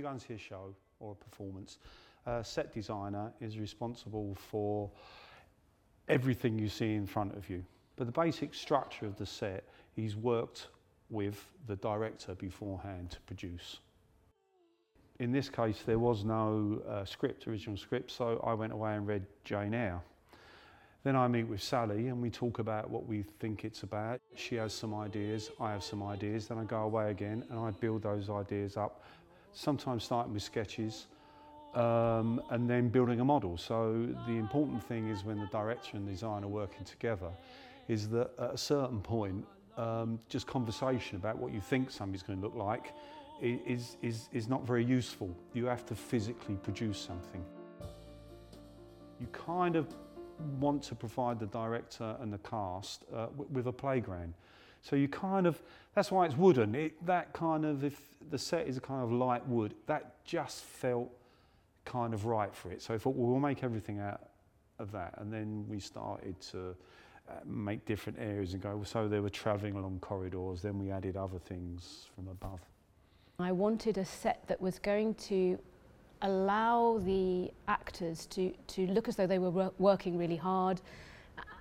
you go and see a show or a performance, a set designer is responsible for everything you see in front of you. But the basic structure of the set, he's worked with the director beforehand to produce. In this case, there was no uh, script, original script, so I went away and read Jane Eyre. Then I meet with Sally and we talk about what we think it's about. She has some ideas, I have some ideas, then I go away again and I build those ideas up, sometimes starting with sketches um, and then building a model. So the important thing is when the director and designer are working together is that at a certain point, um, just conversation about what you think somebody's going to look like is, is, is not very useful. You have to physically produce something. You kind of want to provide the director and the cast uh, with a playground. So you kind of, that's why it's wooden. It, that kind of, if the set is a kind of light wood, that just felt kind of right for it. So I thought, well, we'll make everything out of that. And then we started to uh, make different areas and go, so they were travelling along corridors, then we added other things from above. I wanted a set that was going to allow the actors to, to look as though they were working really hard,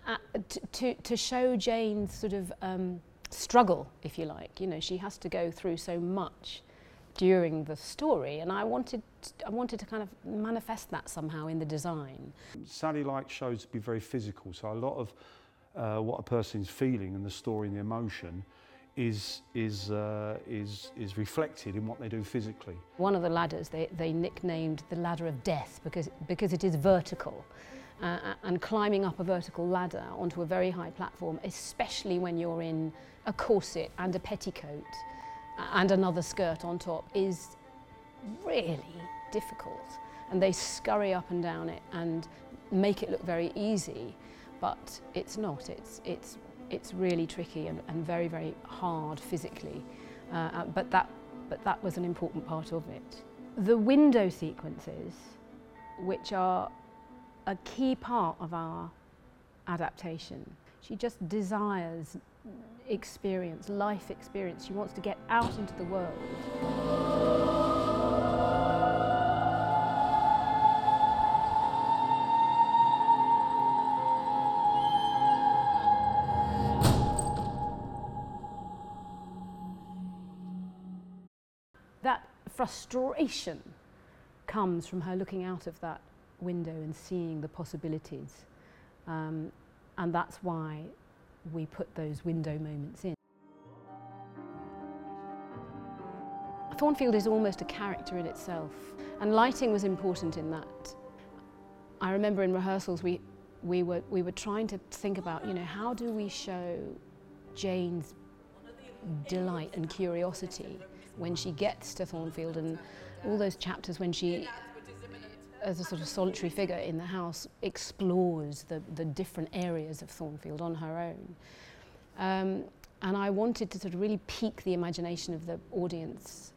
uh, to, to, to show Jane's sort of um, struggle, if you like. You know, she has to go through so much during the story, and I wanted, I wanted to kind of manifest that somehow in the design. Sally likes shows to be very physical, so a lot of uh, what a person's feeling and the story and the emotion is, is, uh, is, is reflected in what they do physically. One of the ladders they, they nicknamed the ladder of death because, because it is vertical. Uh, and climbing up a vertical ladder onto a very high platform, especially when you're in a corset and a petticoat and another skirt on top, is really difficult. And they scurry up and down it and make it look very easy, but it's not. It's, it's it's really tricky and, and very, very hard physically. Uh, uh, but, that, but that was an important part of it. The window sequences, which are a key part of our adaptation, she just desires experience, life experience. She wants to get out into the world. that frustration comes from her looking out of that window and seeing the possibilities. Um, and that's why we put those window moments in. Thornfield is almost a character in itself, and lighting was important in that. I remember in rehearsals we, we, were, we were trying to think about, you know, how do we show Jane's delight and curiosity when she gets to Thornfield and all those chapters when she as a sort of solitary figure in the house explores the, the different areas of Thornfield on her own. Um, and I wanted to sort of really pique the imagination of the audience.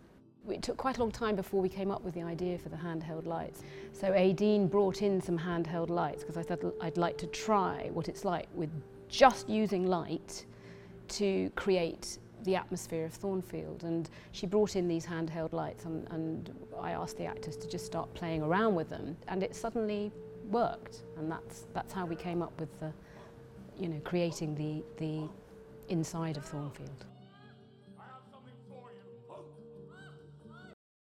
It took quite a long time before we came up with the idea for the handheld lights. So Aideen brought in some handheld lights because I thought I'd like to try what it's like with just using light to create the atmosphere of Thornfield. And she brought in these handheld lights and, and I asked the actors to just start playing around with them. And it suddenly worked. And that's, that's how we came up with the, you know, creating the, the inside of Thornfield.